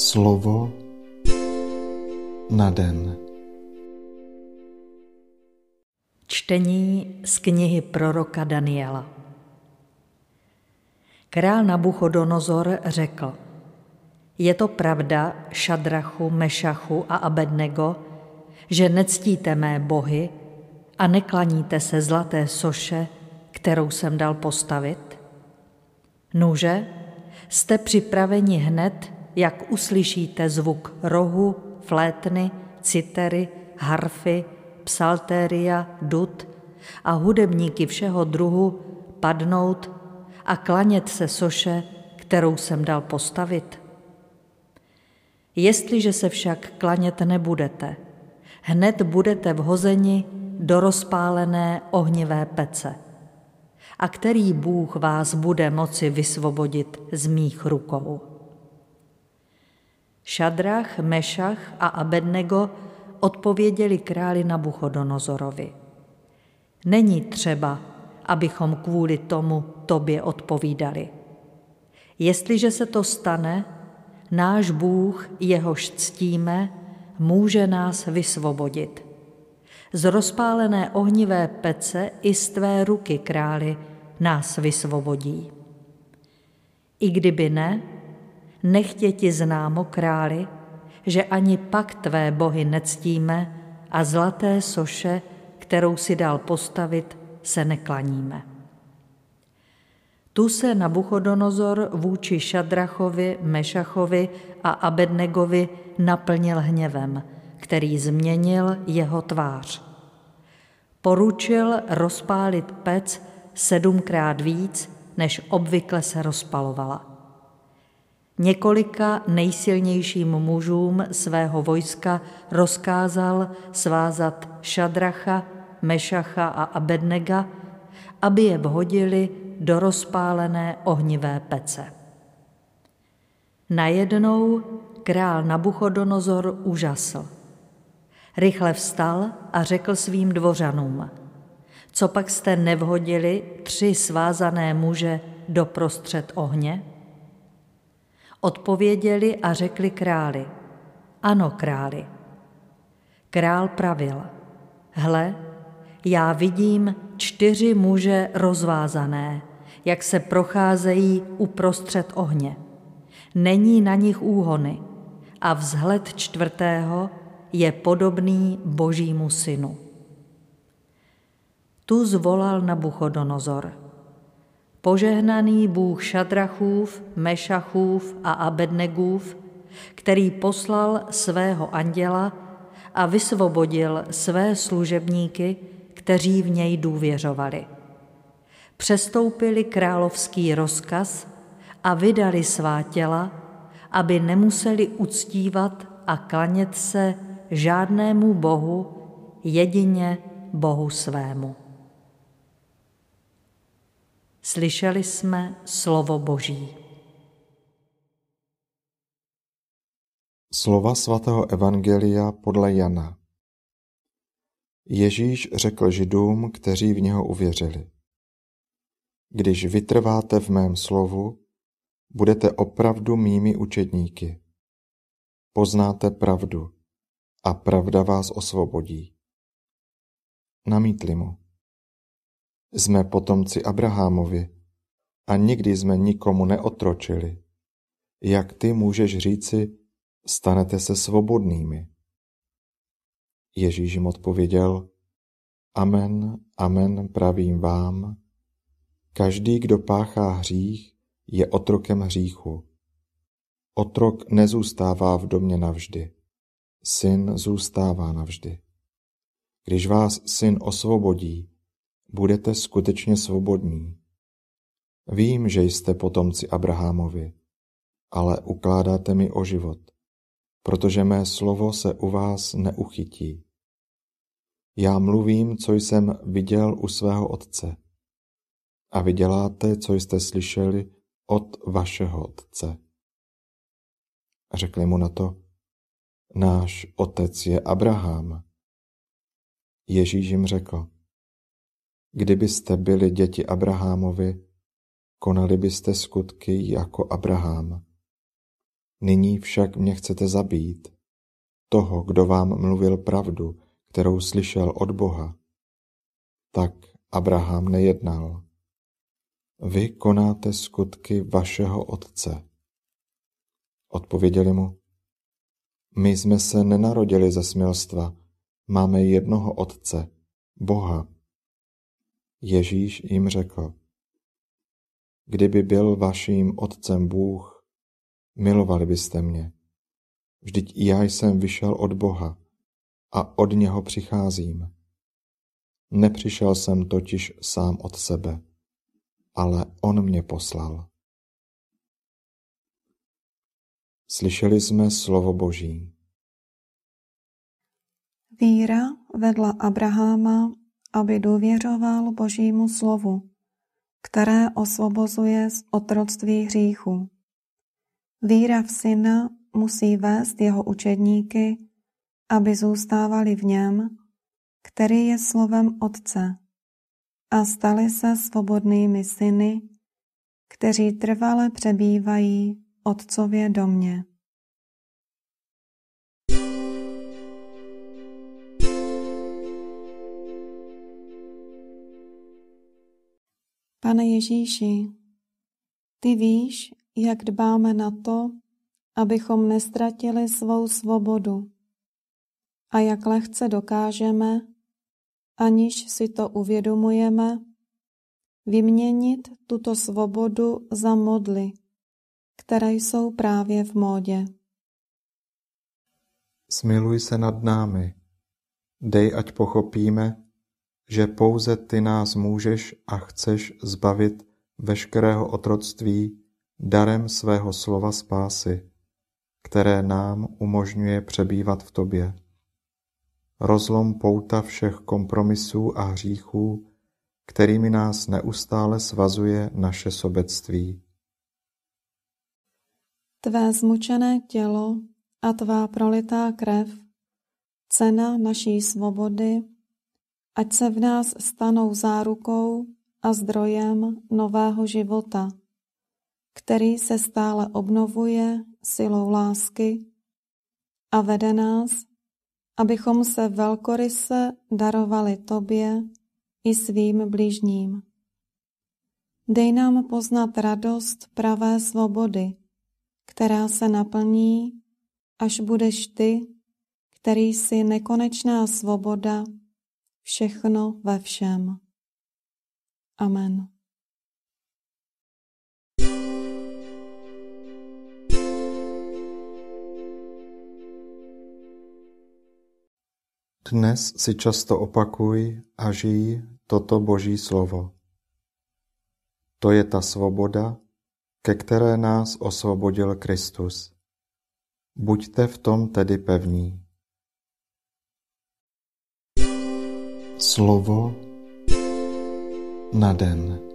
Slovo na den. Čtení z knihy proroka Daniela. Král Nabuchodonozor řekl, je to pravda, Šadrachu, Mešachu a Abednego, že nectíte mé bohy a neklaníte se zlaté soše, kterou jsem dal postavit? Nuže, jste připraveni hned, jak uslyšíte zvuk rohu, flétny, citery, harfy, psaltéria, dud a hudebníky všeho druhu padnout a klanět se soše, kterou jsem dal postavit? Jestliže se však klanět nebudete, hned budete vhozeni do rozpálené ohnivé pece. A který Bůh vás bude moci vysvobodit z mých rukou? Šadrach, Mešach a Abednego odpověděli králi Nabuchodonozorovi. Není třeba, abychom kvůli tomu tobě odpovídali. Jestliže se to stane, náš Bůh, jehož ctíme, může nás vysvobodit. Z rozpálené ohnivé pece i z tvé ruky, králi, nás vysvobodí. I kdyby ne, nechtě ti známo, králi, že ani pak tvé bohy nectíme a zlaté soše, kterou si dal postavit, se neklaníme. Tu se Nabuchodonozor vůči Šadrachovi, Mešachovi a Abednegovi naplnil hněvem, který změnil jeho tvář. Poručil rozpálit pec sedmkrát víc, než obvykle se rozpalovala. Několika nejsilnějším mužům svého vojska rozkázal svázat Šadracha, Mešacha a Abednega, aby je vhodili do rozpálené ohnivé pece. Najednou král Nabuchodonozor užasl. Rychle vstal a řekl svým dvořanům, co pak jste nevhodili tři svázané muže do prostřed ohně? Odpověděli a řekli králi, ano králi. Král pravil, hle, já vidím čtyři muže rozvázané, jak se procházejí uprostřed ohně. Není na nich úhony a vzhled čtvrtého je podobný božímu synu. Tu zvolal Nabuchodonozor. Požehnaný Bůh Šadrachův, Mešachův a Abednegův, který poslal svého anděla a vysvobodil své služebníky, kteří v něj důvěřovali. Přestoupili královský rozkaz a vydali svá těla, aby nemuseli uctívat a klanět se žádnému bohu, jedině Bohu svému. Slyšeli jsme slovo Boží. Slova svatého Evangelia podle Jana. Ježíš řekl židům, kteří v něho uvěřili. Když vytrváte v mém slovu, budete opravdu mými učedníky. Poznáte pravdu a pravda vás osvobodí. Namítli mu. Jsme potomci Abrahamovi a nikdy jsme nikomu neotročili. Jak ty můžeš říci, stanete se svobodnými? Ježíš jim odpověděl, Amen, amen, pravím vám, každý, kdo páchá hřích, je otrokem hříchu. Otrok nezůstává v domě navždy, syn zůstává navždy. Když vás syn osvobodí, budete skutečně svobodní. Vím, že jste potomci Abrahamovi, ale ukládáte mi o život, protože mé slovo se u vás neuchytí. Já mluvím, co jsem viděl u svého otce. A vy děláte, co jste slyšeli od vašeho otce. Řekli mu na to, náš otec je Abraham. Ježíš jim řekl, kdybyste byli děti Abrahamovi, konali byste skutky jako Abraham. Nyní však mě chcete zabít, toho, kdo vám mluvil pravdu, kterou slyšel od Boha. Tak Abraham nejednal. Vy konáte skutky vašeho otce. Odpověděli mu, my jsme se nenarodili ze smilstva, máme jednoho otce, Boha. Ježíš jim řekl, kdyby byl vaším otcem Bůh, milovali byste mě. Vždyť i já jsem vyšel od Boha a od něho přicházím. Nepřišel jsem totiž sám od sebe, ale on mě poslal. Slyšeli jsme slovo Boží. Víra vedla Abraháma, aby důvěřoval Božímu slovu, které osvobozuje z otroctví hříchu. Víra v syna musí vést jeho učedníky, aby zůstávali v něm, který je slovem Otce, a stali se svobodnými syny, kteří trvale přebývají Otcově domě. Pane Ježíši, ty víš, jak dbáme na to, abychom nestratili svou svobodu a jak lehce dokážeme, aniž si to uvědomujeme, vyměnit tuto svobodu za modly, které jsou právě v módě. Smiluj se nad námi, dej, ať pochopíme, že pouze ty nás můžeš a chceš zbavit veškerého otroctví darem svého slova spásy, které nám umožňuje přebývat v tobě. Rozlom pouta všech kompromisů a hříchů, kterými nás neustále svazuje naše sobectví. Tvé zmučené tělo a tvá prolitá krev, cena naší svobody, ať se v nás stanou zárukou a zdrojem nového života, který se stále obnovuje silou lásky a vede nás, abychom se velkoryse darovali Tobě i svým blížním. Dej nám poznat radost pravé svobody, která se naplní, až budeš Ty, který jsi nekonečná svoboda, všechno ve všem. Amen. Dnes si často opakuj a žij toto Boží slovo. To je ta svoboda, ke které nás osvobodil Kristus. Buďte v tom tedy pevní. Slovo na den.